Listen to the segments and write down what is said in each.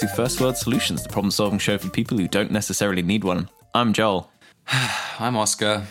welcome back to First World Solutions, the problem solving show for people who don't necessarily need one. I'm Joel. I'm Oscar.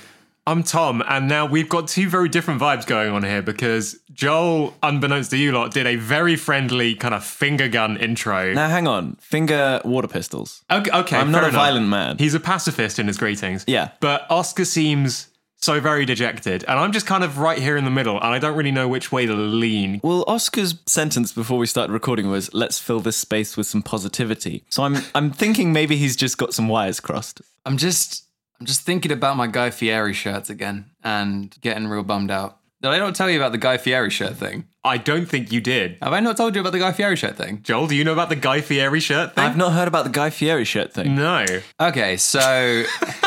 I'm Tom, and now we've got two very different vibes going on here because Joel, unbeknownst to you lot, did a very friendly kind of finger gun intro. Now, hang on. Finger water pistols. okay, okay, I'm not a enough. violent man. He's a pacifist in his greetings. Yeah. But Oscar seems so very dejected, and I'm just kind of right here in the middle, and I don't really know which way to lean. Well, Oscar's sentence before we started recording was, "Let's fill this space with some positivity." So I'm, I'm thinking maybe he's just got some wires crossed. I'm just I'm just thinking about my Guy Fieri shirts again and getting real bummed out. Did I not tell you about the Guy Fieri shirt thing? I don't think you did. Have I not told you about the Guy Fieri shirt thing? Joel, do you know about the Guy Fieri shirt thing? I've not heard about the Guy Fieri shirt thing. no. Okay, so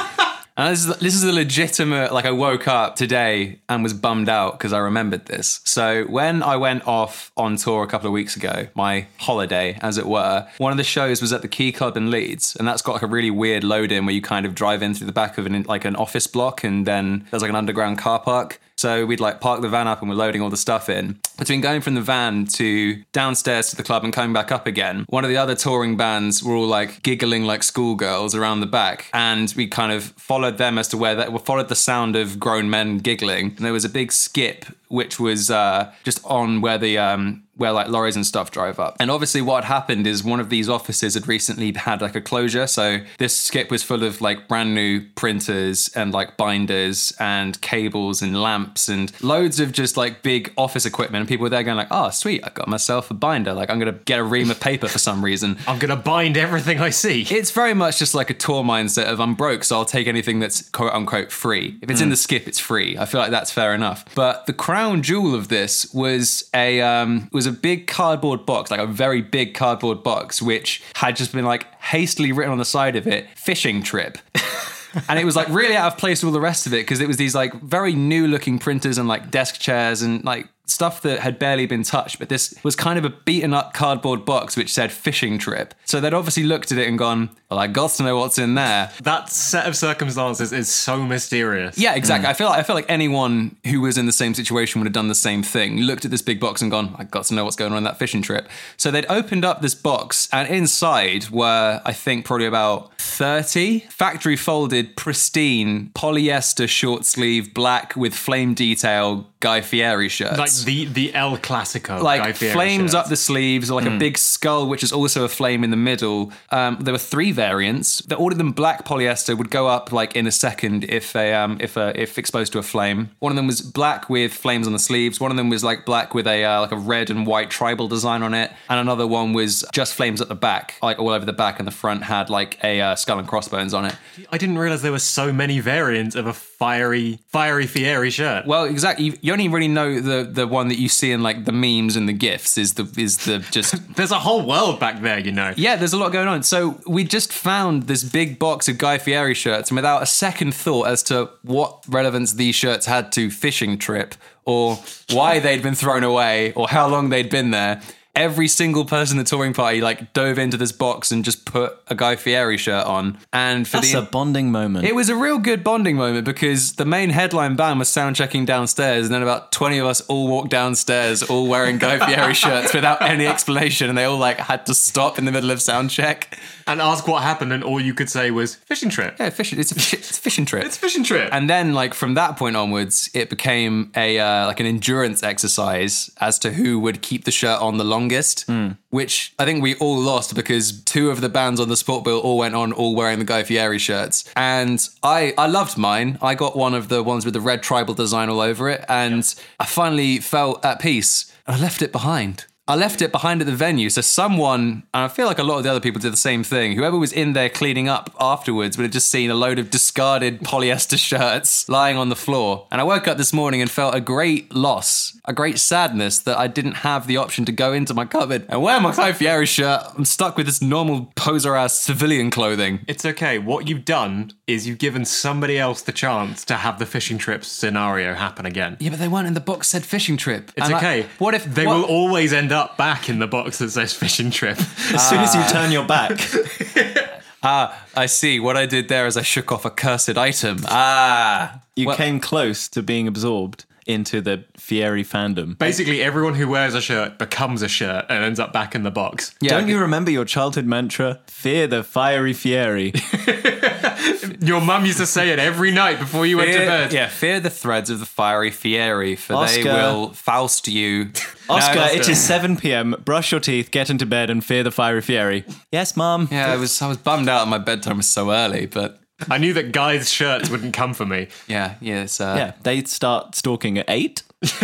and this is this is a legitimate like I woke up today and was bummed out because I remembered this. So when I went off on tour a couple of weeks ago, my holiday as it were, one of the shows was at the Key Club in Leeds, and that's got like a really weird load in where you kind of drive in through the back of an like an office block, and then there's like an underground car park. So we'd like park the van up and we're loading all the stuff in. Between going from the van to downstairs to the club and coming back up again, one of the other touring bands were all like giggling like schoolgirls around the back. And we kind of followed them as to where that we followed the sound of grown men giggling. And there was a big skip which was uh, just on where the um, where like lorries and stuff drive up. And obviously, what had happened is one of these offices had recently had like a closure. So this skip was full of like brand new printers and like binders and cables and lamps and loads of just like big office equipment. And people were there going like, "Oh, sweet! I got myself a binder. Like I'm gonna get a ream of paper for some reason." I'm going to bind everything I see. It's very much just like a tour mindset of I'm broke, so I'll take anything that's quote unquote free. If it's in the skip, it's free. I feel like that's fair enough. But the crown jewel of this was a um, was a big cardboard box, like a very big cardboard box, which had just been like hastily written on the side of it, fishing trip. and it was like really out of place with all the rest of it because it was these like very new looking printers and like desk chairs and like stuff that had barely been touched but this was kind of a beaten up cardboard box which said fishing trip so they'd obviously looked at it and gone well i got to know what's in there That set of circumstances is so mysterious. yeah exactly i feel like i feel like anyone who was in the same situation would have done the same thing looked at this big box and gone i got to know what's going on in that fishing trip so they'd opened up this box and inside were i think probably about 30 factory folded pristine polyester short sleeve black with flame detail guy fieri shirts Like the the El Clasico. Guy like Fieri flames shirts. up the sleeves, or like a big skull, which is also a flame in the middle. Um, there were three variants. that all of them black polyester would go up like in a second if they um, if a, if exposed to a flame. One of them was black with flames on the sleeves. One of them was like black with a uh, like a red and white tribal design on it, and another one was just flames at the back, like all over the back, and the front had like a uh, skull and crossbones on it. I didn't realize there were so many variants of a fiery fiery Fieri shirt. Well, exactly. You, you only really know the the one that you see in like the memes and the gifs is the is the just There's a whole world back there, you know. Yeah, there's a lot going on. So we just found this big box of Guy Fieri shirts, and without a second thought as to what relevance these shirts had to fishing trip, or why they'd been thrown away, or how long they'd been there. Every single person in the touring party like dove into this box and just put a Guy Fieri shirt on. And for That's the a bonding moment. it was a real good bonding moment because the main headline band was sound checking downstairs, and then about 20 of us all walked downstairs, all wearing Guy Fieri shirts without any explanation, and they all like had to stop in the middle of sound check. And ask what happened, and all you could say was fishing trip. Yeah, fishing. It's a, fish, it's a fishing trip. It's a fishing trip. and then, like from that point onwards, it became a uh, like an endurance exercise as to who would keep the shirt on the longest. Hmm. Which I think we all lost because two of the bands on the sport bill all went on all wearing the Guy Fieri shirts, and I I loved mine. I got one of the ones with the red tribal design all over it, and I finally felt at peace. I left it behind. I left it behind at the venue. So someone, and I feel like a lot of the other people did the same thing. Whoever was in there cleaning up afterwards would have just seen a load of discarded polyester shirts lying on the floor. And I woke up this morning and felt a great loss, a great sadness that I didn't have the option to go into my cupboard and wear my Guy Fieri shirt. I'm stuck with this normal poser ass civilian clothing. It's okay. What you've done is you've given somebody else the chance to have the fishing trip scenario happen again. Yeah, but they weren't in the box said fishing trip. It's And I- okay. what if they what- will always end up back in the box that says fishing trip? as soon as you turn your back. Ah, I see. What I did there is I shook off a cursed item. Ah. You Well- came close to being absorbed. into the Fieri fandom. Basically, everyone who wears a shirt becomes a shirt and ends up back in the box. Yeah, Don't you remember your childhood mantra? Fear the fiery Fieri. Your mum used to say it every night before you went to bed. yeah, fear the threads of the fiery Fieri, for they will Faust you. Oscar, No, it is 7 p.m. Brush your teeth, get into bed, and fear the fiery Fieri. Yes, mum. Yeah, I was I was bummed out. My bedtime was so early, but I knew that guys' shirts wouldn't come for me. yeah, yeah, it's, uh, Yeah, they start stalking at 8.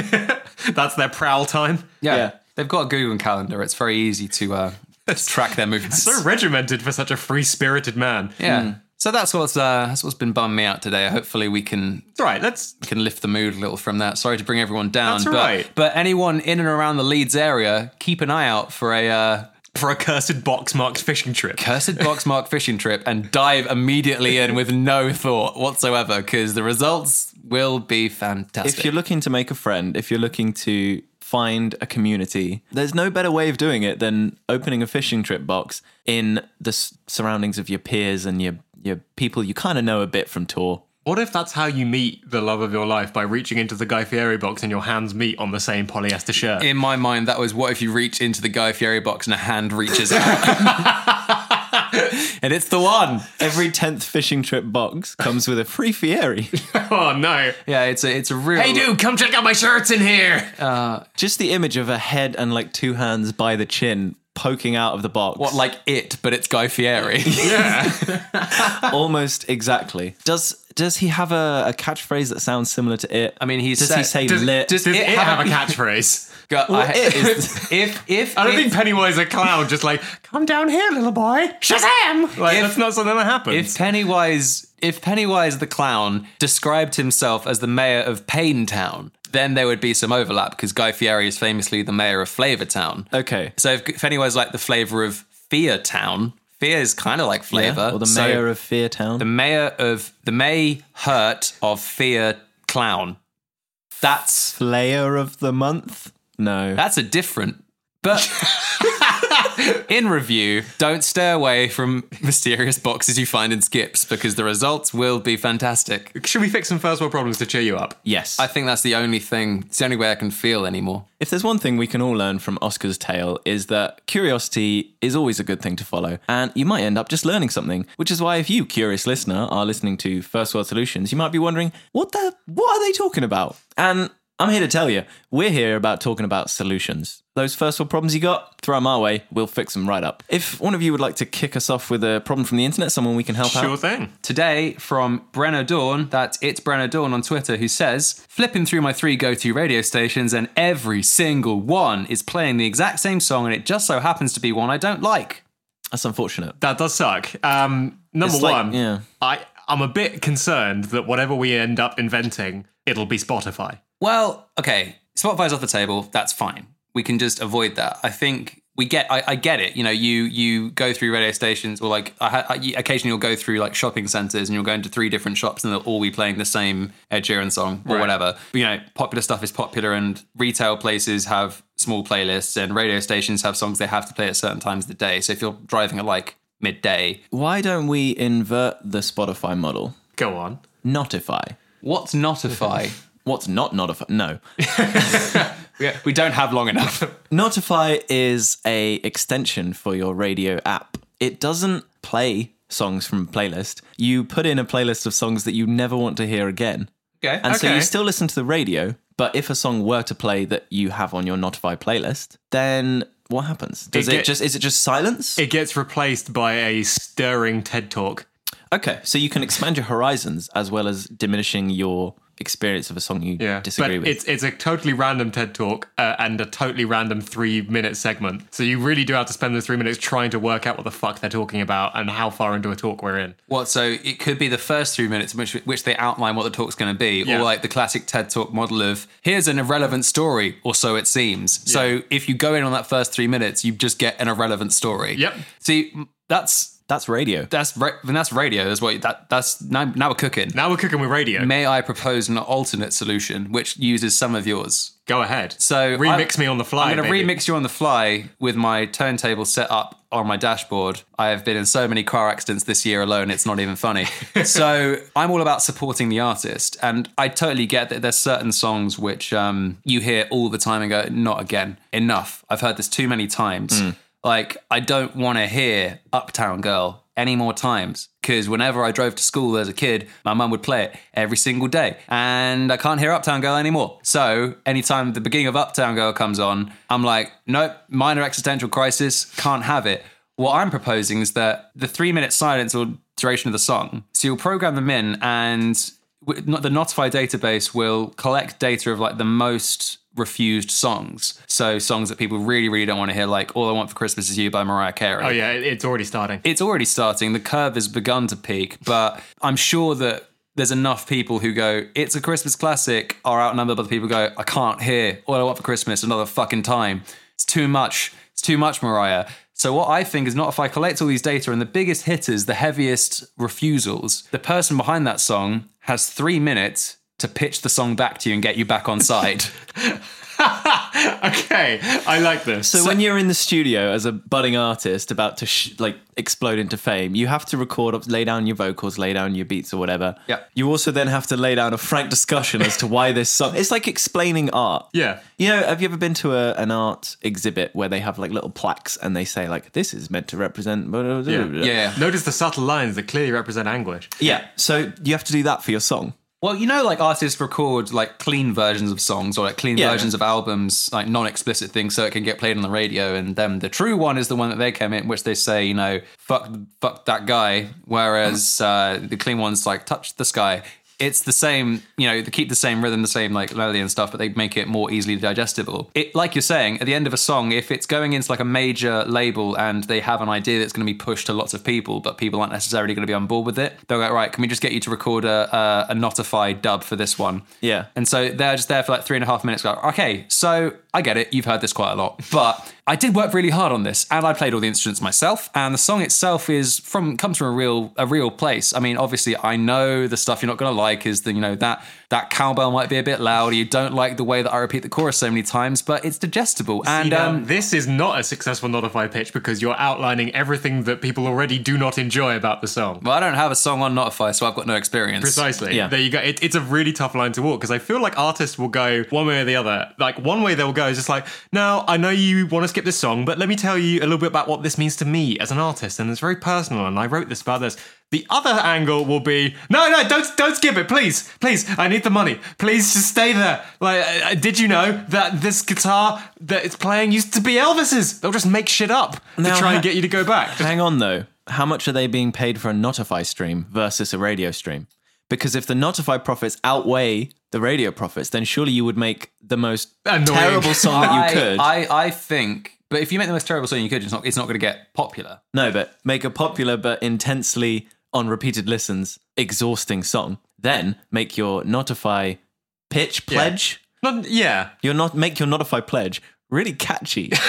That's their prowl time. yeah, Yeah. They've got a Google calendar. It's very easy to uh, to track their movements. So regimented for such a free spirited man. yeah. So that's what's uh, that's what's been bumming me out today. Hopefully we can It's all right, let's. can lift the mood a little from that. Sorry to bring everyone down, That's but right. but anyone in and around the Leeds area, keep an eye out for a uh, For a cursed box marked fishing trip. cursed boxmark fishing trip and dive immediately in with no thought whatsoever because the results will be fantastic. If you're looking to make a friend, if you're looking to find a community, there's no better way of doing it than opening a fishing trip box in the s- surroundings of your peers and your your people you kind of know a bit from tour. What if that's how you meet the love of your life by reaching into the Guy Fieri box and your hands meet on the same polyester shirt? in my mind, that was what if you reach into the Guy Fieri box and a hand reaches out. and it's the one. Every 10th fishing trip box comes with a free Fieri. oh no. Yeah, it's a it's a real Hey dude, come check out my shirts in here. Uh, Just the image of a head and like two hands by the chin poking out of the box. what like it, but it's Guy Fieri. Yeah. Almost exactly. Does does he have a, a catchphrase that sounds similar to it? I mean, he's does said- he say does- lit? does- Does It it, have have a- a catchphrase? Go- I- it is- if if I don't if, think Pennywise a clown just like, come down here, little boy. Shazam! Like, If- that's not something that happens. if Pennywise if Pennywise the clown described himself as the mayor of Paintown, then there would be some overlap because Guy Fieri is famously the mayor of Flavortown. okay. So if, if is like the flavor of Fear Town, Fear is kind of like flavor. Or the So mayor of Fear Town. the mayor of the May Hurt of Fear Clown. That's Slayer of the month? No. that's a different. But in review, don't stay away from mysterious boxes you find in skips because the results will be fantastic. Should we fix some first world problems to cheer you up? yes. I think that's the only thing. It's the only way I can feel anymore. if there's one thing we can all learn from Oscar's tale is that curiosity is always a good thing to follow, and you might end up just learning something. Which is why, if you, curious listener, are listening to First World Solutions, you might be wondering, what the, what are they talking about? And I'm here to tell you, we're here about talking about solutions. Those first world problems you got, throw them our way, we'll fix them right up. If one of you would like to kick us off with a problem from the internet, someone we can help Sure out. thing. Today from Brenner Dawn, that's it's Brenner Dawn on Twitter, who says, flipping through my three go-to radio stations and every single one is playing the exact same song and it just so happens to be one I don't like. That's unfortunate. That does suck. Um, number It's like- one, yeah. I, I'm a bit concerned that whatever we end up inventing, it'll be Spotify. Well, okay, Spotify's off the table. That's fine. We can just avoid that. I think we get. I, I get it. You know, you you go through radio stations, or like I, I, occasionally you'll go through like shopping centers, and you'll go into three different shops, and they'll all be playing the same Ed Sheeran song or Right. whatever. But, you know, popular stuff is popular, and retail places have small playlists, and radio stations have songs they have to play at certain times of the day. So if you're driving at like midday, Why don't we invert the Spotify model? Go on. Notify. what's Notify? What's not Notify? No. we, we don't have long enough. Notify is a extension for your radio app. It doesn't play songs from a playlist. You put in a playlist of songs that you never want to hear again. Okay. And so you still listen to the radio, but if a song were to play that you have on your Notify playlist, then what happens? Does It it, get- just is it just silence? It gets replaced by a stirring TED talk. okay, so you can expand your horizons as well as diminishing your experience of a song you Yeah, disagree but with. it's it's a totally random TED talk uh, and a totally random three minute segment. So you really do have to spend those three minutes trying to work out what the fuck they're talking about and how far into a talk we're in. What? So it could be the first three minutes in which which they outline what the talk's going to be, Yeah. or like the classic TED Talk model of here's an irrelevant story, or so it seems. So if you go in on that first three minutes, you just get an irrelevant story. Yep. See, that's That's radio. that's ra- that's radio. That's what that that's now now we're cooking. Now we're cooking with radio. May I propose an alternate solution which uses some of yours? Go ahead. So remix I- me on the fly. I'm going to remix you on the fly with my turntable set up on my dashboard. I have been in so many car accidents this year alone, it's not even funny. so I'm all about supporting the artist. And I totally get that there's certain songs which um, you hear all the time and go, not again, enough. I've heard this too many times. Like, I don't want to hear Uptown Girl any more times because whenever I drove to school as a kid, my mum would play it every single day, and I can't hear Uptown Girl anymore. So anytime the beginning of Uptown Girl comes on, I'm like, nope, minor existential crisis, can't have it. What I'm proposing is that the three minute silence or duration of the song, so you'll program them in, and the Notify database will collect data of like the most refused songs. So songs that people really, really don't want to hear, like All I Want for Christmas Is You by Mariah Carey Oh yeah, it's already starting. it's already starting. The curve has begun to peak, but I'm sure that there's enough people who go, "It's a Christmas classic," are outnumbered by the people who go, "I can't hear all I want for Christmas another fucking time. It's too much. It's too much, Mariah." So what I think is not if I collect all these data and the biggest hitters, the heaviest refusals, the person behind that song has three minutes to pitch the song back to you and get you back on side. okay, I like this. So, when you're in the studio as a budding artist about to sh- like explode into fame, you have to record, lay down your vocals, lay down your beats or whatever. Yeah. You also then have to lay down a frank discussion as to why this song. It's like explaining art. yeah, You know, have you ever been to a, an art exhibit where they have like little plaques and they say like this is meant to represent? blah, blah, blah, yeah. Yeah. Notice the subtle lines that clearly represent anguish. Yeah. So you have to do that for your song. Well, you know, like artists record like clean versions of songs or like clean Yeah. versions of albums, like non-explicit things, so it can get played on the radio. And then the true one is the one that they came in, which they say, you know, fuck, fuck that guy. Whereas uh, the clean ones like touch the sky. It's the same, you know, they keep the same rhythm, the same like melody and stuff, but they make it more easily digestible. It, like you're saying, at the end of a song, if it's going into like a major label and they have an idea that's going to be pushed to lots of people, but people aren't necessarily going to be on board with it, they'll go, right, can we just get you to record a, a, a notified dub for this one? Yeah. And so they're just there for like three and a half minutes. Go, okay, so I get it. You've heard this quite a lot, but I did work really hard on this, and I played all the instruments myself. And the song itself is from comes from a real a real place. I mean, obviously, I know the stuff you're not going to like is the you know that that cowbell might be a bit loud. You don't like the way that I repeat the chorus so many times, but it's digestible. And Now, um, this is not a successful Notify pitch because you're outlining everything that people already do not enjoy about the song. well, I don't have a song on Notify, so I've got no experience. Precisely. Yeah. There you go. It, it's a really tough line to walk because I feel like artists will go one way or the other. Like one way they'll go is just like, now I know you want to skip this song, but let me tell you a little bit about what this means to me as an artist, and it's very personal. And I wrote this about this. The other angle will be, no, no, don't, don't skip it, please, please. I need the money. Please just stay there. Like, uh, did you know that this guitar that it's playing used to be Elvis's? They'll just make shit up Now, to try and get you to go back. Hang on though. How much are they being paid for a Notify stream versus a radio stream? Because if the Notify profits outweigh the radio profits, then surely you would make the most Annoying. terrible song that you could. I, I think, but if you make the most terrible song you could, it's not it's not going to get popular. no, but make a popular but intensely on repeated listens exhausting song. Then make your Notify pitch pledge. Yeah. Your not make your Notify pledge really catchy.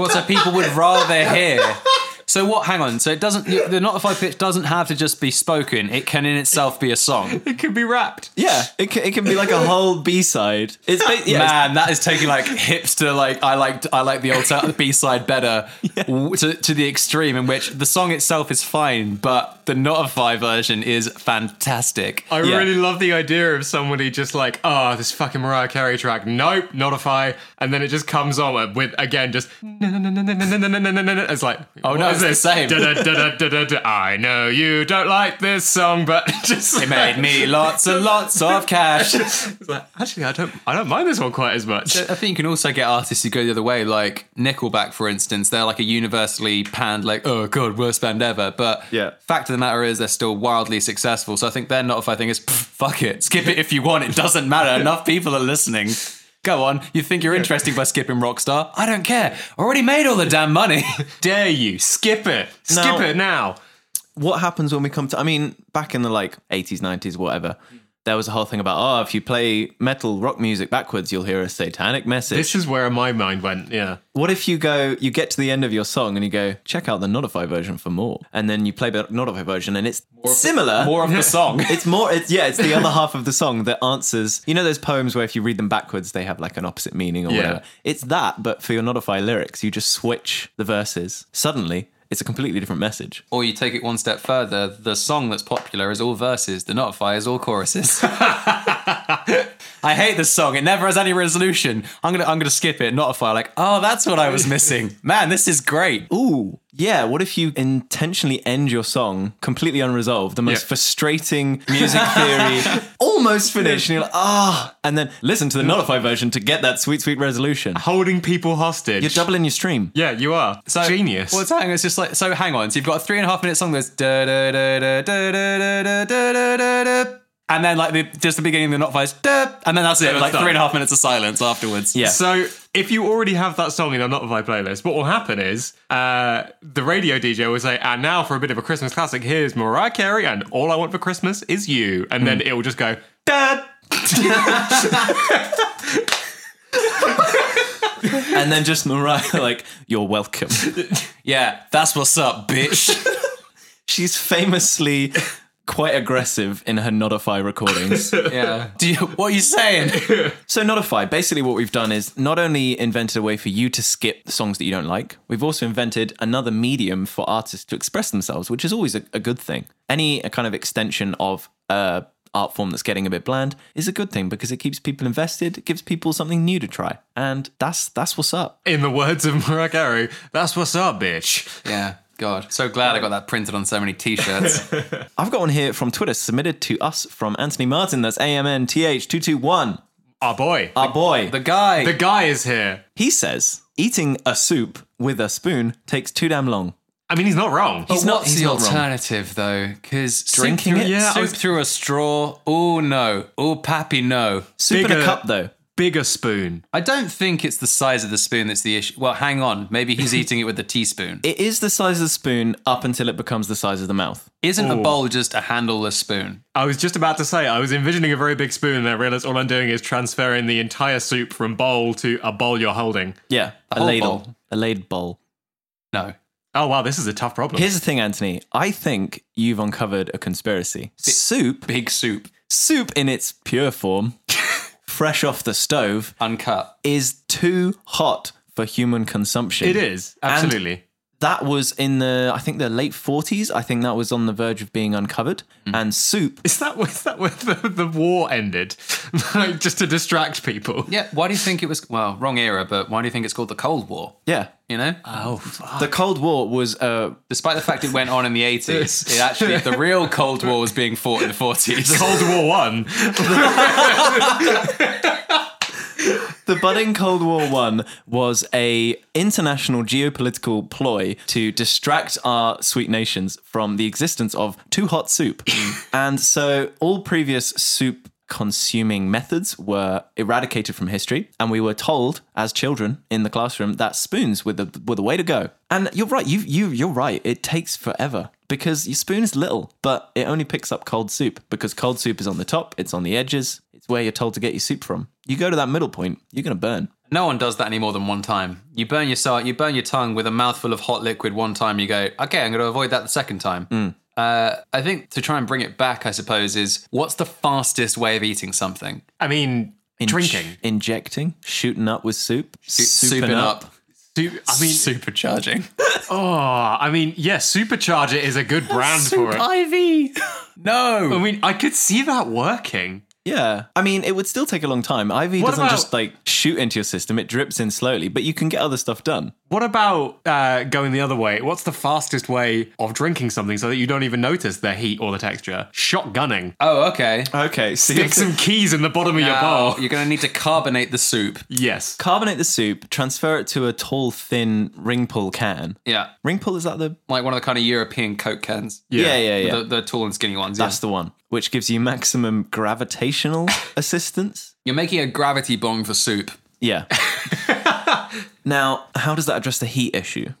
Well, so people would rather hear. So what? Hang on. So it doesn't. The notify pitch doesn't have to just be spoken. It can in itself be a song. It could be wrapped. yeah, it can, it can be like a whole B side. It's ba- yeah, it's- Man, that is taking like hipster. Like I like I like the old B side better w- to to the extreme in which the song itself is fine, but the notify version is fantastic. I Yeah. really love the idea of somebody just like, oh, this fucking Mariah Carey track. Nope, notify, and then it just comes on with again just. No no no no no no it's like, Oh, no, what is it's the same. Da-da-da-da-da-da. I know you don't like this song, but just It made me lots and lots of cash. Like, actually, I don't, I don't mind this one quite as much. I think you can also get artists who go the other way, like Nickelback, for instance. They're like a universally panned, like, oh god, worst band ever. But Yeah. fact of the matter is, they're still wildly successful. So I think their notify thing is, "Pff, fuck it, skip it if you want. It doesn't matter. Enough people are listening. Go on. You think you're interesting by skipping Rockstar? I don't care. I already made all the damn money. Dare you skip it? Skip No. it now. what happens when we come to i mean back in the like 80s 90s whatever there was a whole thing about, oh, if you play metal rock music backwards, you'll hear a satanic message. This is where my mind went. Yeah. What if you go, you get to the end of your song and you go, check out the Notify version for more, and then you play the Notify version and it's more similar. More of the song. It's more. It's yeah. It's the other half of the song that answers. You know those poems where if you read them backwards, they have like an opposite meaning or Yeah. whatever. It's that, but for your Notify lyrics, you just switch the verses. Suddenly, it's a completely different message. Or you take it one step further, the song that's popular is all verses, the Notify is all choruses. I hate this song. It never has any resolution. I'm gonna I'm gonna skip it. Notify, like, oh, that's what I was missing. Man, this is great. Ooh, yeah. What if you intentionally end your song completely unresolved, the most Yeah. frustrating music theory, almost finished, and you're like, ah, and then listen to the Notify version to get that sweet, sweet resolution. Holding people hostage. You're doubling your stream. yeah, you are. So, Genius. Well, it's hang. It's just like so. Hang on. So you've got a three and a half minute song that's da da da da da da da da da da da, and then like the, just the beginning of the Notify is da, and then that's it. that's Like done. three and a half minutes of silence afterwards. Yeah. So if you already have that song in your Notify playlist, what will happen is uh, the radio DJ will say, and now for a bit of a Christmas classic, here's Mariah Carey and All I Want for Christmas is You. And then it will just go, Dad. and then just Mariah, like, you're welcome. Yeah, that's what's up, bitch. She's famously quite aggressive in her Notify recordings. yeah. Do you, what are you saying? so Notify, basically what we've done is not only invented a way for you to skip songs that you don't like, we've also invented another medium for artists to express themselves, which is always a, a good thing. Any kind of extension of uh, art form that's getting a bit bland is a good thing because it keeps people invested, it gives people something new to try. And that's that's what's up. In the words of Mariah Carey, that's what's up, bitch. Yeah. God, so glad I got that printed on so many t-shirts. I've got one here from Twitter submitted to us from Anthony Martin. That's AMNTH221. Our boy. Our boy. the guy. the guy is here. He says eating a soup with a spoon takes too damn long. I mean, he's not wrong. He's not. What's He's the not wrong. alternative though? Because Drinking soup it? through, Yeah, soup was- through a straw. Oh no. Oh pappy no. Soup in a cup though. Bigger spoon. I don't think it's the size of the spoon that's the issue. Well, hang on. Maybe he's eating it with a teaspoon. It is the size of the spoon up until it becomes the size of the mouth. Isn't a Ooh. bowl just a handleless spoon? I was just about to say, I was envisioning a very big spoon, and I realized all I'm doing is transferring the entire soup from bowl to a bowl you're holding. Yeah, a whole ladle, bowl. a ladle bowl. No. Oh, wow, this is a tough problem. Here's the thing, Anthony. I think you've uncovered a conspiracy. Soup, Big soup. soup in its pure form, fresh off the stove, Uncut. is too hot for human consumption. it is, absolutely. That was in the, I think, the late 40s. I think that was on the verge of being uncovered. And soup Is that, is that where the, the war ended? like, just to distract people? Yeah. Why do you think it was? Well, wrong era, but why do you think it's called the Cold War? Yeah. You know, Oh. The Cold War was uh, despite the fact it went on in the eighties, it actually the real Cold War was being fought in the forties. Cold War One. the budding Cold War One was a international geopolitical ploy to distract our sweet nations from the existence of too hot soup, and so all previous soup consuming methods were eradicated from history and we were told as children in the classroom that spoons were the were the way to go. And you're right you you you're right it takes forever because your spoon is little but it only picks up cold soup because cold soup is on the top it's on the edges it's where you're told to get your soup from you go to that middle point you're going to burn No one does that any more than one time. You burn your salt, you burn your tongue with a mouthful of hot liquid one time. You go, okay, I'm going to avoid that the second time. Uh, I think to try and bring it back, I suppose, is what's the fastest way of eating something? I mean, drinking. injecting shooting up with soup Souping souping up. Su- I mean, supercharging. oh, I mean, yeah, Supercharger is a good brand for it. IV. no. I mean, I could see that working. Yeah, I mean, it would still take a long time. IV What doesn't about- just like shoot into your system; it drips in slowly. But you can get other stuff done. What about uh, going the other way? What's the fastest way of drinking something so that you don't even notice the heat or the texture? Shotgunning. oh, okay. Okay, so Stick some keys in the bottom of your Now, bowl. you're going to need to carbonate the soup. Yes. carbonate the soup, transfer it to a tall, thin ring pull can. Yeah. Ring pull is that the? Like one of the kind of European Coke cans. Yeah, yeah, yeah. The, the tall and skinny ones. That's yeah. the one, which gives you maximum gravitational assistance. You're making a gravity bong for soup. Yeah. now, how does that address the heat issue?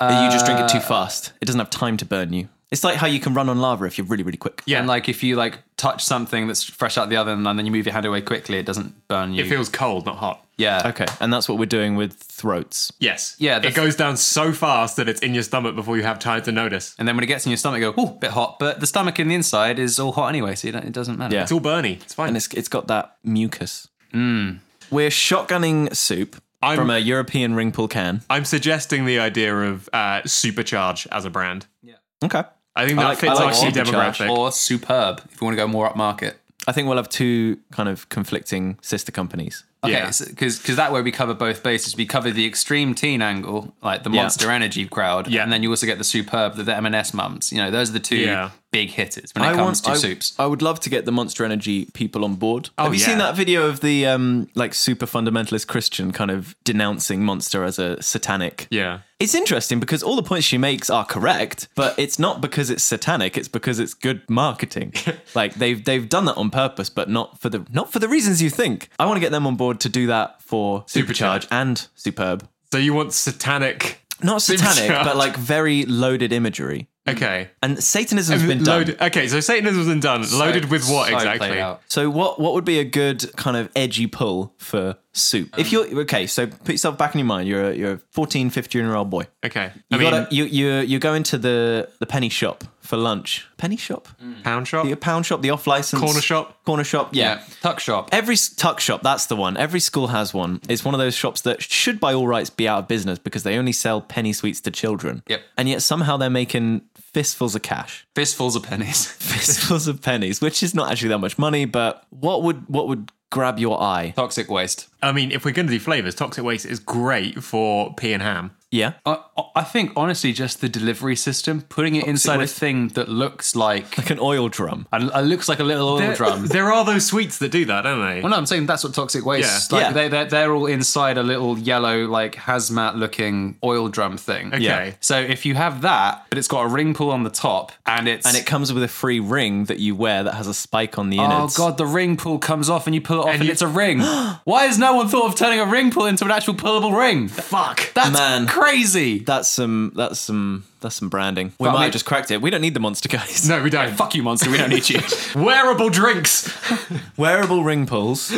you just drink it too uh, fast. It doesn't have time to burn you. It's like how you can run on lava if you're really, really quick. Yeah. And like if you like touch something that's fresh out the oven and then you move your hand away quickly, it doesn't burn you. It feels cold, not hot. yeah. Okay, and that's what we're doing with throats. Yes. Yeah, the- It goes down so fast that it's in your stomach before you have time to notice. And then when it gets in your stomach, you go, oh, a bit hot. But the stomach in the inside is all hot anyway, so you don't, it doesn't matter. Yeah. It's all burny. It's fine. And it's it's got that mucus. Mm. We're shotgunning soup I'm- from a European ring pull can. I'm suggesting the idea of uh, Supercharge as a brand. Yeah. Okay. I think I that like- fits I our like key demographic. Or superb, if you want to go more upmarket. I think we'll have two kind of conflicting sister companies. Okay, Yeah. because that way we cover both bases. We cover the extreme teen angle, like the Yeah. Monster Energy crowd, Yeah. and then you also get the superb, the, the M&S mums. You know, those are the two Yeah. Big hitters when it comes to I, soups. I would love to get the Monster Energy people on board. have you yeah. seen that video of the um, like super fundamentalist Christian kind of denouncing Monster as a satanic? yeah. It's interesting because all the points she makes are correct, but it's not because it's satanic. It's because it's good marketing. like they've they've done that on purpose, but not for the not for the reasons you think. I want to get them on board to do that for Supercharge Supercharge. and Superb. So you want satanic. Not satanic, but like very loaded imagery. Okay. And Satanism's been done. Loaded, okay, so Satanism has been done. Loaded with what So exactly? So what what would be a good kind of edgy pull for soup? if um, you're okay, so put yourself back in your mind. You're a, you're a 14, 15 year old boy. Okay. You I mean, gotta you you you go into the the penny shop for lunch. Penny shop, mm. pound shop, the pound shop, the off license corner shop. corner shop. Yeah. Yeah, tuck shop. Every tuck shop, that's the one. Every school has one. It's one of those shops that should, by all rights, be out of business because they only sell penny sweets to children. Yep. And yet somehow they're making fistfuls of cash. Fistfuls of pennies. fistfuls of pennies, which is not actually that much money, but what would what would grab your eye? Toxic waste. I mean, if we're going to do flavors, toxic waste is great for pea and ham. Yeah. I, I think honestly, just the delivery system, putting it inside a thing that looks like Like an oil drum. and it looks like a little oil drum. there are those sweets that do that, don't they? Well, no, I'm saying that's what toxic waste. Yeah. Like Yeah. They, they're, they're all inside a little yellow, like hazmat looking oil drum thing. Okay. Yeah. So if you have that, but it's got a ring pull on the top, and it's And it comes with a free ring that you wear that has a spike on the end. oh innards. god, the ring pull comes off, and you pull it off, and, you- it's a ring. Why has no one thought of turning a ring pull into an actual pullable ring? Fuck. That's Man. Crazy. That's some that's some that's some branding. We But I might mean- have just cracked it. We don't need the monster guys. No, we don't. Fuck you, monster. We don't need you. Wearable drinks. Wearable ring pulls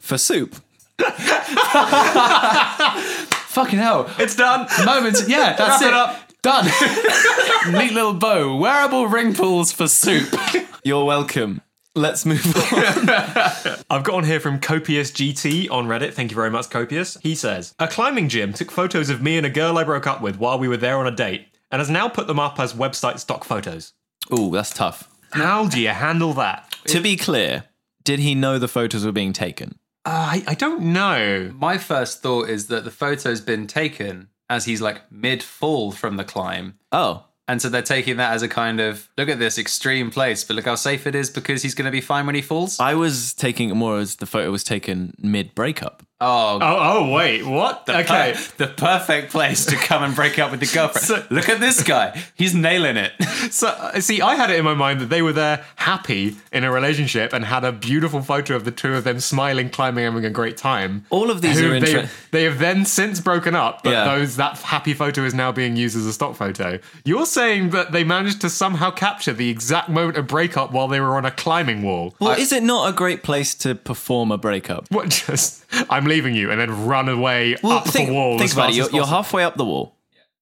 for soup. Fucking hell. It's done. Moments. Yeah, that's Wrap it. it up. Done. Neat little bow. Wearable ring pulls for soup. You're welcome. Let's move on. I've got on here from Copious GT on Reddit. Thank you very much, Copious. He says A climbing gym took photos of me and a girl I broke up with while we were there on a date and has now put them up as website stock photos. Ooh, that's tough. How do you handle that? To be clear, did he know the photos were being taken? Uh, I, I don't know. My first thought is that the photo's been taken as he's like mid fall from the climb. Oh, And so they're taking that as a kind of look at this extreme place, but look how safe it is because he's going to be fine when he falls. I was taking it more as the photo was taken mid breakup. Oh, Oh, oh wait, what? okay. per- the perfect place to come and break up with the girlfriend. So- look at this guy. He's nailing it. So, uh, see, I had it in my mind that they were there happy in a relationship and had a beautiful photo of the two of them smiling, climbing, having a great time. All of these Who are they, inter- they have then since broken up, but Yeah. those that happy photo is now being used as a stock photo. You're saying that they managed to somehow capture the exact moment of breakup while they were on a climbing wall. Well, is it not a great place to perform a breakup? What? Just I'm leaving you, and then run away Well, up think, the wall. think about it. You're, you're halfway up the wall.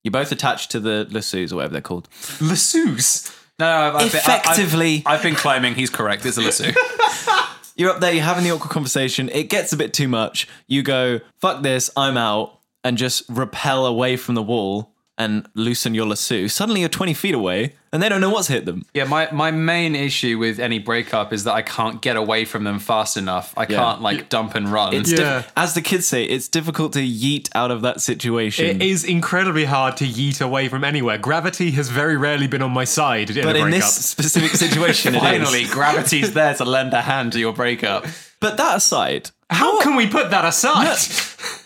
You're both attached to the lassos or whatever they're called. Lassus. No, I've, I've been- I- I've- Effectively- I've, been climbing. He's correct. It's a lasso. You're up there, you're having the awkward conversation. It gets a bit too much. You go, fuck this, I'm out, and just repel away from the wall and loosen your lasso. Suddenly you're 20 feet away and they don't know what's hit them. Yeah, my, my main issue with any breakup is that I can't get away from them fast enough. I can't like dump and run. It's Yeah. diff- as the kids say, it's difficult to yeet out of that situation. It is incredibly hard to yeet away from anywhere. Gravity has very rarely been on my side in but a in this specific situation, it is. Finally, gravity's there to lend a hand to your breakup. But that aside, How can we put that aside?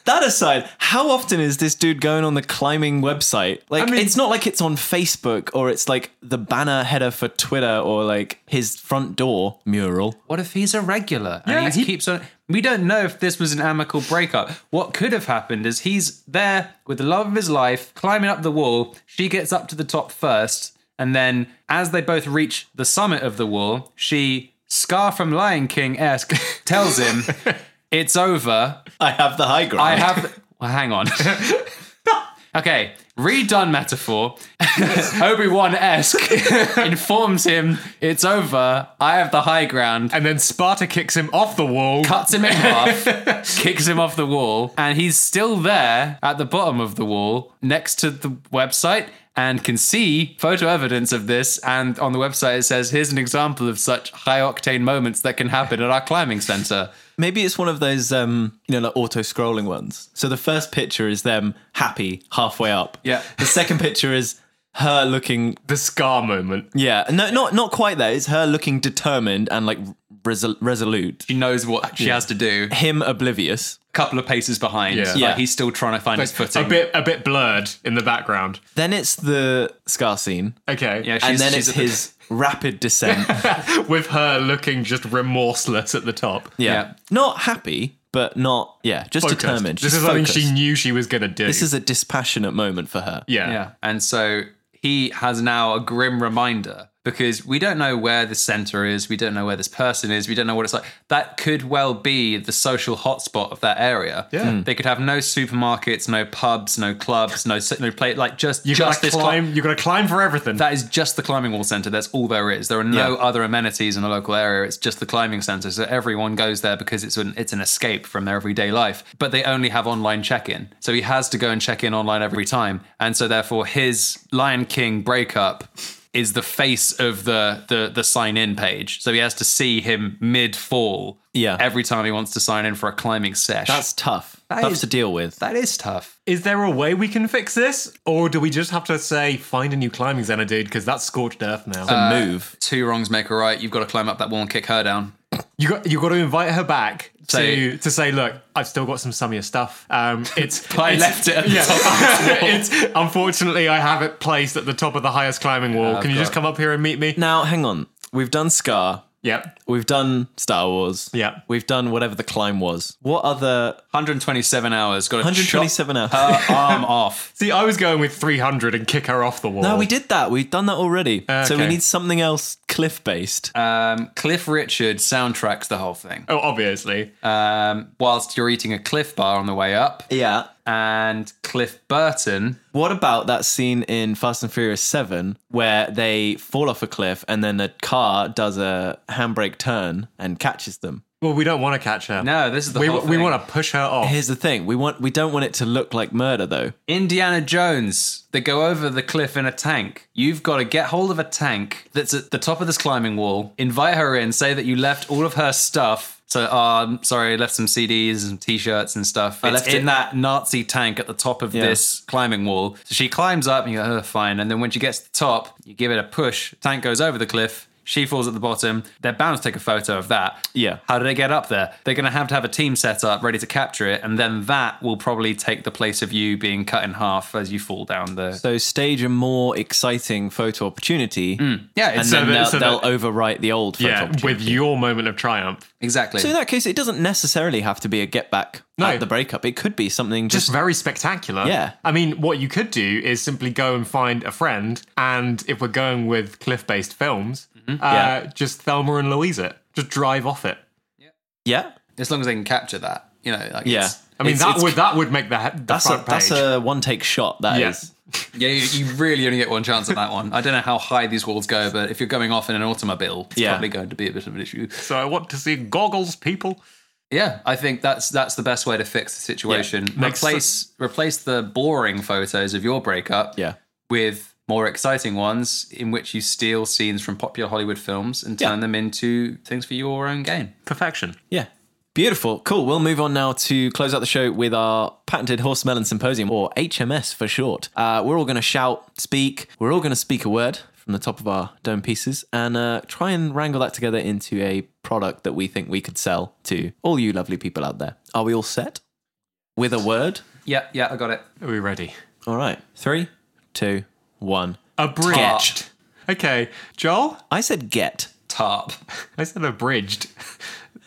That aside, how often is this dude going on the climbing website? Like, I mean- it's not like it's on Facebook or it's like the banner header for Twitter or like his front door mural. What if he's a regular and Yeah, he, he- keeps on? We don't know if this was an amicable breakup. What could have happened is he's there with the love of his life, climbing up the wall. She gets up to the top first, And then as they both reach the summit of the wall, she, Scar from Lion King esque, tells him, It's over. I have the high ground. I have. Well, hang on. okay, redone metaphor. Obi Wan esque informs him it's over. I have the high ground. And then Sparta kicks him off the wall. Cuts him in half, kicks him off the wall, and he's still there at the bottom of the wall next to the website and can see photo evidence of this. And on the website, it says, Here's an example of such high octane moments that can happen at our climbing center. Maybe it's one of those, um, you know, like auto scrolling ones. So the first picture is them happy halfway up. Yeah. The second picture is her looking, The scar moment. yeah, no, not not quite there. It's her looking determined and like resol- resolute. She knows what she has to do. Him oblivious. Couple of paces behind. Yeah. Like he's still trying to find his footing. A bit a bit blurred in the background. Then it's the scar scene, Okay. Yeah, and then she's it's the- his rapid descent. With her looking just remorseless at the top. Yeah. Yeah. not happy, but not yeah, just Focused. determined. This She's is something she knew she was gonna do. This is a dispassionate moment for her. yeah. Yeah. And so he has now a grim reminder because we don't know where the center is. We don't know where this person is. We don't know what it's like. That could well be the social hotspot of that area. Yeah. Hmm. They could have no supermarkets, no pubs, no clubs, no no play like just You just gotta this cli- climb. you gotta climb for everything. that is just the climbing wall center. That's all there is. There are no Yeah. other amenities in the local area. It's just the climbing center. So everyone goes there because it's an it's an escape from their everyday life. But they only have online check-in. So he has to go and check in online every time. And so therefore his Lion King breakup is the face of the the the sign in page. So he has to see him mid fall Yeah. every time he wants to sign in for a climbing sesh. That's tough. That tough is- to deal with. that is tough. is there a way we can fix this, or do we just have to say find a new climbing center, dude? Because that's scorched earth now. a move. Uh, two wrongs make a right. You've got to climb up that wall and kick her down. you got you got to invite her back Say- to to say, look, I've still got some some of your stuff. Um, it's I it's- left it at the yeah, top it's unfortunately I have it placed at the top of the highest climbing wall. Oh, can you just come up here and meet me? Now, hang on. We've done Scar. Yep. We've done Star Wars. Yeah. We've done whatever the climb was. What other 127 hours. Got to 127 hours? her arm off. See, I was going with 300 and kick her off the wall. No, we did that. We've done that already. So we Okay. need something else cliff based. Um, Cliff Richard soundtracks the whole thing. Oh, obviously. Um, whilst you're eating a Cliff Bar on the way up, yeah. And Cliff Burton. What about that scene in Fast and Furious 7 where they fall off a cliff and then the car does a handbrake turn and catches them? Well, we don't want to catch her. No, this is the we, whole we want to push her off. Here's the thing. We want we don't want it to look like murder though. Indiana Jones. They go over the cliff in a tank. You've got to get hold of a tank that's at the top of this climbing wall. Invite her in. Say that you left all of her stuff. So, oh, I'm sorry, I left some CDs and T-shirts and stuff. I left left in it- that Nazi tank at the top of Yeah. this climbing wall. So she climbs up, and you go, oh, fine. And then when she gets to the top, you give it a push. Tank goes over the cliff. She falls at the bottom. They're bound to take a photo of that. Yeah. How do they get up there? They're going to have to have a team set up ready to capture it, and then that will probably take the place of you being cut in half as you fall down the. So stage a more exciting photo opportunity. Mm. Yeah, And it's then that- they'll, so they'll that- overwrite the old photo yeah, opportunity. with your moment of triumph. exactly. So in that case, it doesn't necessarily have to be a get back No. at the breakup. It could be something Just just, very spectacular. Yeah. I mean, what you could do is simply go and find a friend, and if we're going with cliff based films, uh, Yeah. just Thelma and Louise it. Just drive off it. yeah. as long as they can capture that, you know, like Yeah. it's- I mean, It's- that it's- would that would make the, the That's a front that's a one take shot. That is. Yeah. yeah, you, you really only get one chance at that one. I don't know how high these walls go, but if you're going off in an automobile, it's Yeah. probably going to be a bit of an issue. so I want to see goggles, people. Yeah, I think that's that's the best way to fix the situation. Makes replace replace the boring photos of your breakup Yeah. with more exciting ones in which you steal scenes from popular Hollywood films and turn Yeah. them into things for your own gain. Perfection. Yeah. Beautiful. Cool. We'll move on now to close out the show with our patented Horse Melon Symposium, or HMS for short. Uh, we're all going to shout, speak. We're all going to speak a word from the top of our dome pieces and uh, try and wrangle that together into a product that we think we could sell to all you lovely people out there. Are we all set? With a word? Yeah, yeah, I got it. Are we ready? All right. Three, two, one. Abridged. Okay, Joel. I said get. Tarp. I said abridged.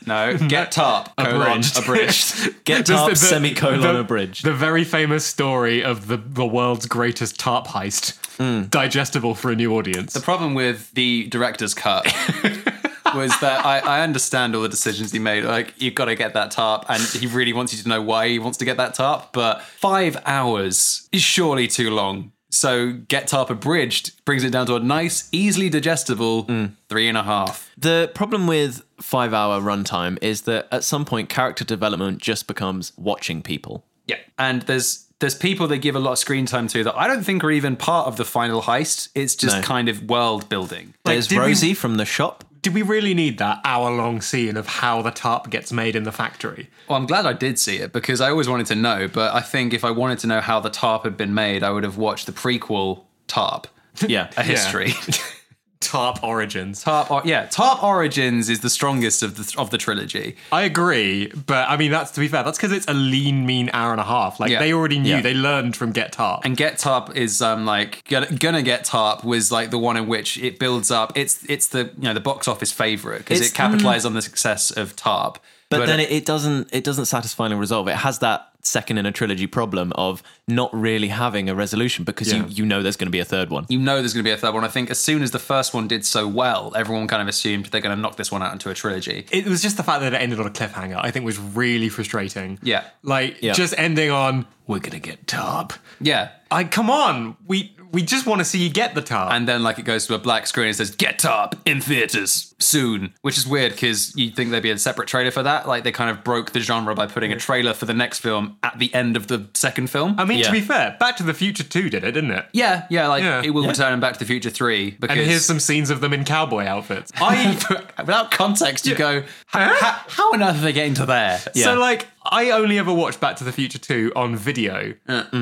No, get tarp. colon, Abridged. abridged. Get Just the- tarp, the- semicolon, the- abridged. The very famous story of the, the world's greatest tarp heist. Mm. digestible for a new audience. The problem with the director's cut was that I, I understand all the decisions he made. Like, you've got to get that tarp, and he really wants you to know why he wants to get that tarp. But five hours is surely too long. So, get tarp abridged brings it down to a nice, easily digestible mm. three and a half. The problem with five hour runtime is that at some point, character development just becomes watching people. Yeah, and there's there's people they give a lot of screen time to that I don't think are even part of the final heist. It's just No. kind of world building. There's did we- Rosie from the shop. Did we really need that hour long scene of how the tarp gets made in the factory? Well, I'm glad I did see it because I always wanted to know. But I think if I wanted to know how the tarp had been made, I would have watched the prequel Tarp, Yeah. a history. Tarp origins. tarp, or, yeah, Tarp Origins is the strongest of the of the trilogy. I agree, but I mean that's to be fair. That's because it's a lean, mean hour and a half. Like Yeah. they already knew. Yeah. They learned from Get Tarp. And Get Tarp is um like gonna, gonna Get Tarp was like the one in which it builds up. It's it's the you know the box office favorite because it capitalized on the success of Tarp. But, then it, it doesn't it doesn't satisfyingly resolve. It has that second in a trilogy problem of not really having a resolution because Yeah. you you know there's going to be a third one. you know there's going to be a third one. I think as soon as the first one did so well, everyone kind of assumed they're going to knock this one out into a trilogy. it was just the fact that it ended on a cliffhanger. I think was really frustrating. Yeah. like Yeah. just ending on we're gonna get Tarp. Yeah. I come on, we we just want to see you get the Tarp. And then like it goes to a black screen and says "Get Tarp in theaters soon," which is weird because you'd think there'd be a separate trailer for that. Like they kind of broke the genre by putting a trailer for the next film at the end of the second film. I mean, Yeah. to be fair, Back to the Future 2 did it, didn't it? yeah, yeah, like Yeah. it will Yeah. return in Back to the Future three because And here's some scenes of them in cowboy outfits. I without context, you go, Huh? how, how on earth are they getting to there? Yeah. So like I only ever watched Back to the Future 2 on video.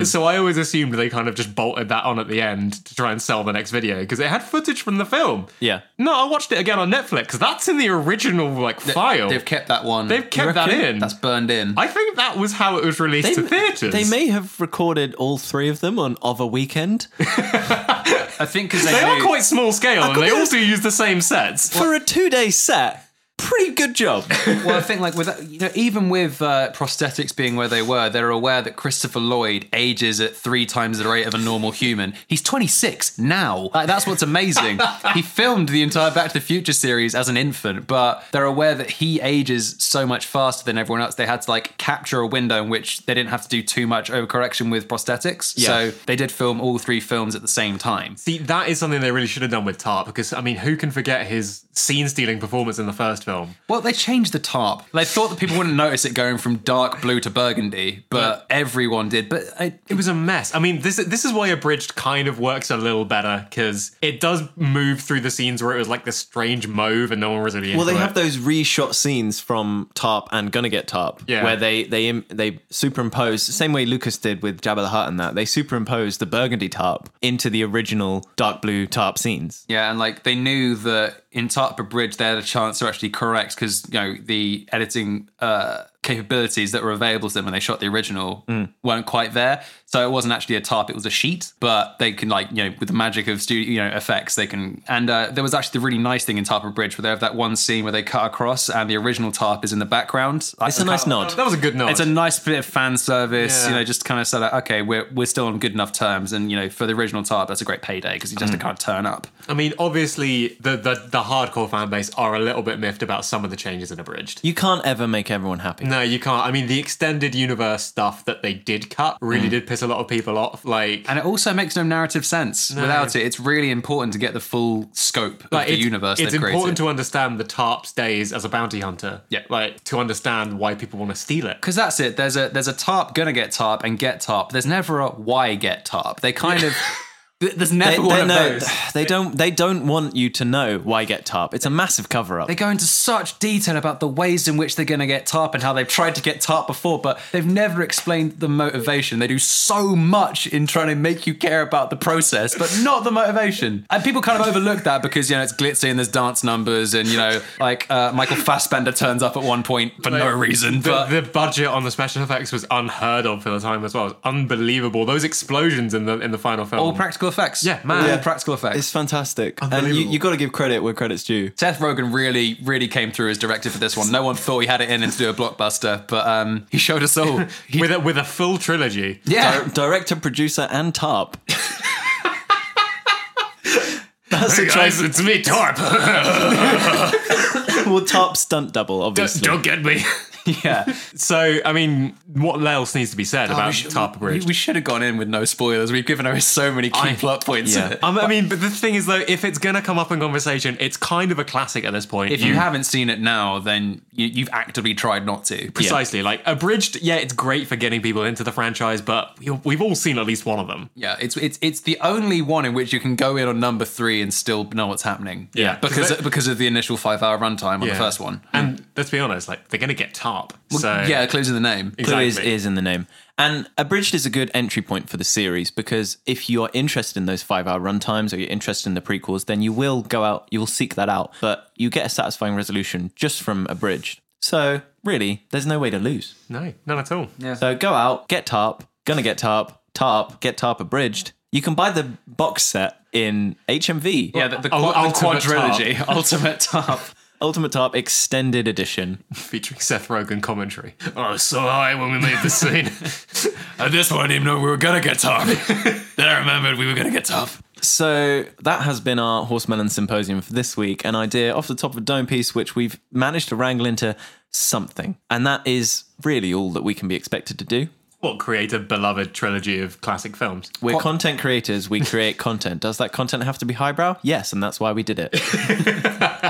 So I always assumed they kind of just bolted that on at the end to try and sell the next video because it had footage from the film. Yeah. No, I watched it again on Netflix because that's in the original like file. They've kept that one. They've kept that in. That's burned in. I think that was how it was released to theaters. They may have recorded all three of them on of a weekend I think because they, They are knew- quite small scale and they this- also use the same sets. for a two day set. Pretty good job. well, I think like with you know even with uh, prosthetics being where they were, they're aware that Christopher Lloyd ages at three times the rate of a normal human. He's 26 now. Like that's what's amazing. he filmed the entire Back to the Future series as an infant, but they're aware that he ages so much faster than everyone else. They had to like capture a window in which they didn't have to do too much overcorrection with prosthetics. Yeah. So they did film all three films at the same time. See, that is something they really should have done with Tarp because I mean, who can forget his scene-stealing performance in the first film? Well, they changed the tarp. They thought that people wouldn't notice it going from dark blue to burgundy, but everyone did. But I, It was a mess. I mean, this this is why abridged kind of works a little better because it does move through the scenes where it was like this strange mauve and no one was really. Well, they into have it. those reshot scenes from Tarp and Gonna Get Tarp, Yeah. where they they im- they superimpose the same way Lucas did with Jabba the Hutt and that they superimpose the burgundy Tarp into the original dark blue Tarp scenes. yeah, and like they knew that in Tarp Abridged they had a chance to actually correct because you know the editing uh, capabilities that were available to them when they shot the original weren't quite there. So it wasn't actually a tarp; it was a sheet. But they can like you know with the magic of studio you know effects they can. And uh, there was actually the really nice thing in Tarp of Bridge where they have that one scene where they cut across and the original tarp is in the background. It's a nice nod. That was a good nod. It's a nice bit of fan service, Yeah. you know, just kind of so that okay, we're we're still on good enough terms, and you know, for the original Tarp, that's a great payday because he just Mm. to kind of turn up. I mean, obviously, the, the the hardcore fan base are a little bit miffed about some of the changes in abridged. You can't ever make everyone happy. No, you can't. I mean, the extended universe stuff that they did cut really mm. did piss a lot of people off. Like, And it also makes no narrative sense without it. It's really important to get the full scope of the universe. It's important created. to understand the Tarp's days as a bounty hunter. Yeah. like to understand why people want to steal it. because that's it. There's a there's a tarp gonna get tarp and get tarp. There's never a why get tarp. They kind of th- there's never They, one they, of no, those. they don't. They don't want you to know why get Tarp. It's a massive cover up. They go into such detail about the ways in which they're going to get TARP and how they've tried to get TARP before, but they've never explained the motivation. They do so much in trying to make you care about the process, but not the motivation. And people kind of overlook that because, you know, it's glitzy and there's dance numbers and, you know, like uh, Michael Fassbender turns up at one point for no reason. The, But the budget on the special effects was unheard of for the time as well. It was unbelievable. Those explosions in the in the final film. all practical effects. Yeah, man. Yeah. practical effects. It's fantastic, and you, Unbelievable. you got to give credit where credit's due. Seth Rogen really, really came through as director for this one. No one thought he had it in and to do a blockbuster, but um, he showed us all. He- with a, with a full trilogy. yeah. Di- director, producer, and Tarp. That's a choice. it's me, Tarp. well, top stunt double, obviously. Don't get me. yeah. So, I mean, what else needs to be said about we, should, Tarp Abridged? we should have gone in with no spoilers. We've given away so many key I- plot points. yeah. Um, I mean, but the thing is, though, if it's going to come up in conversation, it's kind of a classic at this point. If you haven't seen it now, then you, you've actively tried not to. Precisely. Like, Abridged, yeah, it's great for getting people into the franchise, but we- we've all seen at least one of them. Yeah, it's it's it's the only one in which you can go in on number three and still know what's happening. Yeah. because Because because of the initial five hour runtime on the first one. And let's be honest, like, they're going to get Tarp. So, yeah, clues in the name. Clue is, is in the name. And Abridged is a good entry point for the series because if you are interested in those five hour runtimes or you're interested in the prequels, then you will go out, you will seek that out. But you get a satisfying resolution just from Abridged. So, really, there's no way to lose. no, none at all. Yeah. So, go out, get Tarp, gonna get Tarp, Tarp, get Tarp Abridged. You can buy the box set in HMV. Yeah, the, the, Ul- quad, the Ultimate quadrilogy, ultimate top. Ultimate Top Extended Edition. Featuring Seth Rogen commentary. Oh, I was so high when we made the scene. At this point, I didn't even know we were gonna get top. then I remembered we were gonna get top. So that has been our Horsemelon Symposium for this week. An idea off the top of a dome piece, which we've managed to wrangle into something. And that is really all that we can be expected to do. what, create a beloved trilogy of classic films? We're content creators, we create content. Does that content have to be highbrow? Yes, and that's why we did it.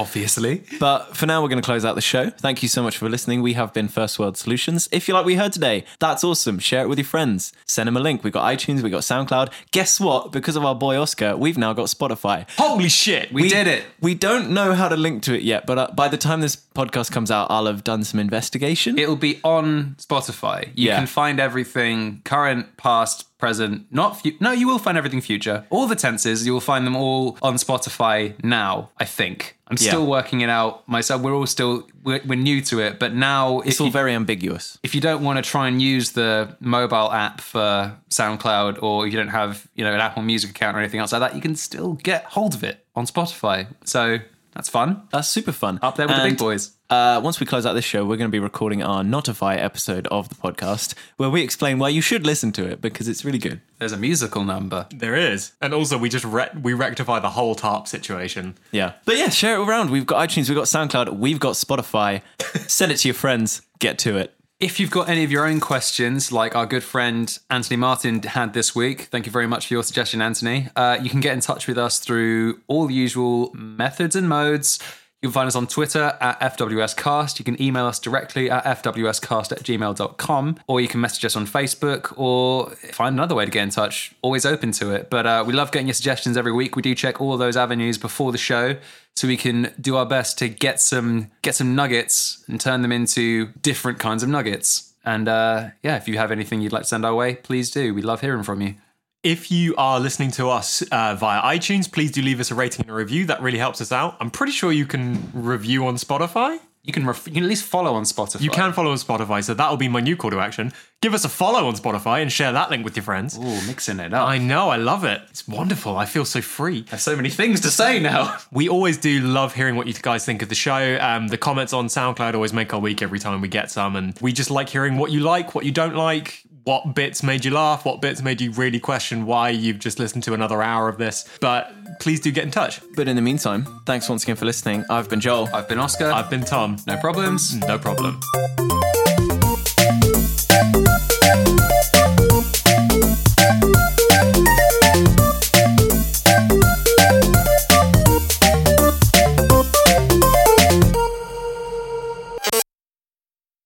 Obviously. But for now, we're going to close out the show. Thank you so much for listening. We have been First World Solutions. If you like what we heard today, that's awesome. Share it with your friends. Send them a link. We've got iTunes, we've got SoundCloud. Guess what? Because of our boy Oscar, we've now got Spotify. Holy shit! We, did it. We don't know how to link to it yet, but uh, by the time this podcast comes out, I'll have done some investigation. It'll be on Spotify. You Yeah. can find everything current, past, present, not fu- no, you will find everything future. All the tenses, you will find them all on Spotify now, I think. I'm still Yeah. working it out myself. We're all still we're, we're new to it, but now it's all you, very ambiguous. if you don't want to try and use the mobile app for SoundCloud or you don't have, you know, an Apple Music account or anything else like that, you can still get hold of it on Spotify. So that's fun. That's super fun. Up there with the big boys. Uh, once we close out this show, we're going to be recording our Notify episode of the podcast where we explain why you should listen to it because it's really good. There's a musical number. There is, and also we just re- we rectify the whole tarp situation. Yeah. But yeah, share it around. We've got iTunes, we've got SoundCloud, we've got Spotify. Send it to your friends. Get to it. If you've got any of your own questions, like our good friend Anthony Martin had this week, thank you very much for your suggestion, Anthony. Uh, you can get in touch with us through all the usual methods and modes. You can find us on Twitter at FWScast. You can email us directly at FWScast at gmail.com, or you can message us on Facebook or find another way to get in touch. Always open to it. But uh, we love getting your suggestions every week. We do check all those avenues before the show so we can do our best to get some get some nuggets and turn them into different kinds of nuggets. And uh, yeah, if you have anything you'd like to send our way, please do. We love hearing from you. If you are listening to us uh, via iTunes, please do leave us a rating and a review. That really helps us out. I'm pretty sure you can review on Spotify. You can ref- you can at least follow on Spotify. You can follow on Spotify, so that'll be my new call to action. Give us a follow on Spotify and share that link with your friends. Ooh, mixing it up. I know, I love it. It's wonderful. I feel so free. I have so many things to say now. We always do love hearing what you guys think of the show. Um, the comments on SoundCloud always make our week every time we get some, and we just like hearing what you like, what you don't like, what bits made you laugh, what bits made you really question why you've just listened to another hour of this. But please do get in touch. But in the meantime, thanks once again for listening. I've been Joel. I've been Oscar. I've been Tom. no problems. Mm, no problem.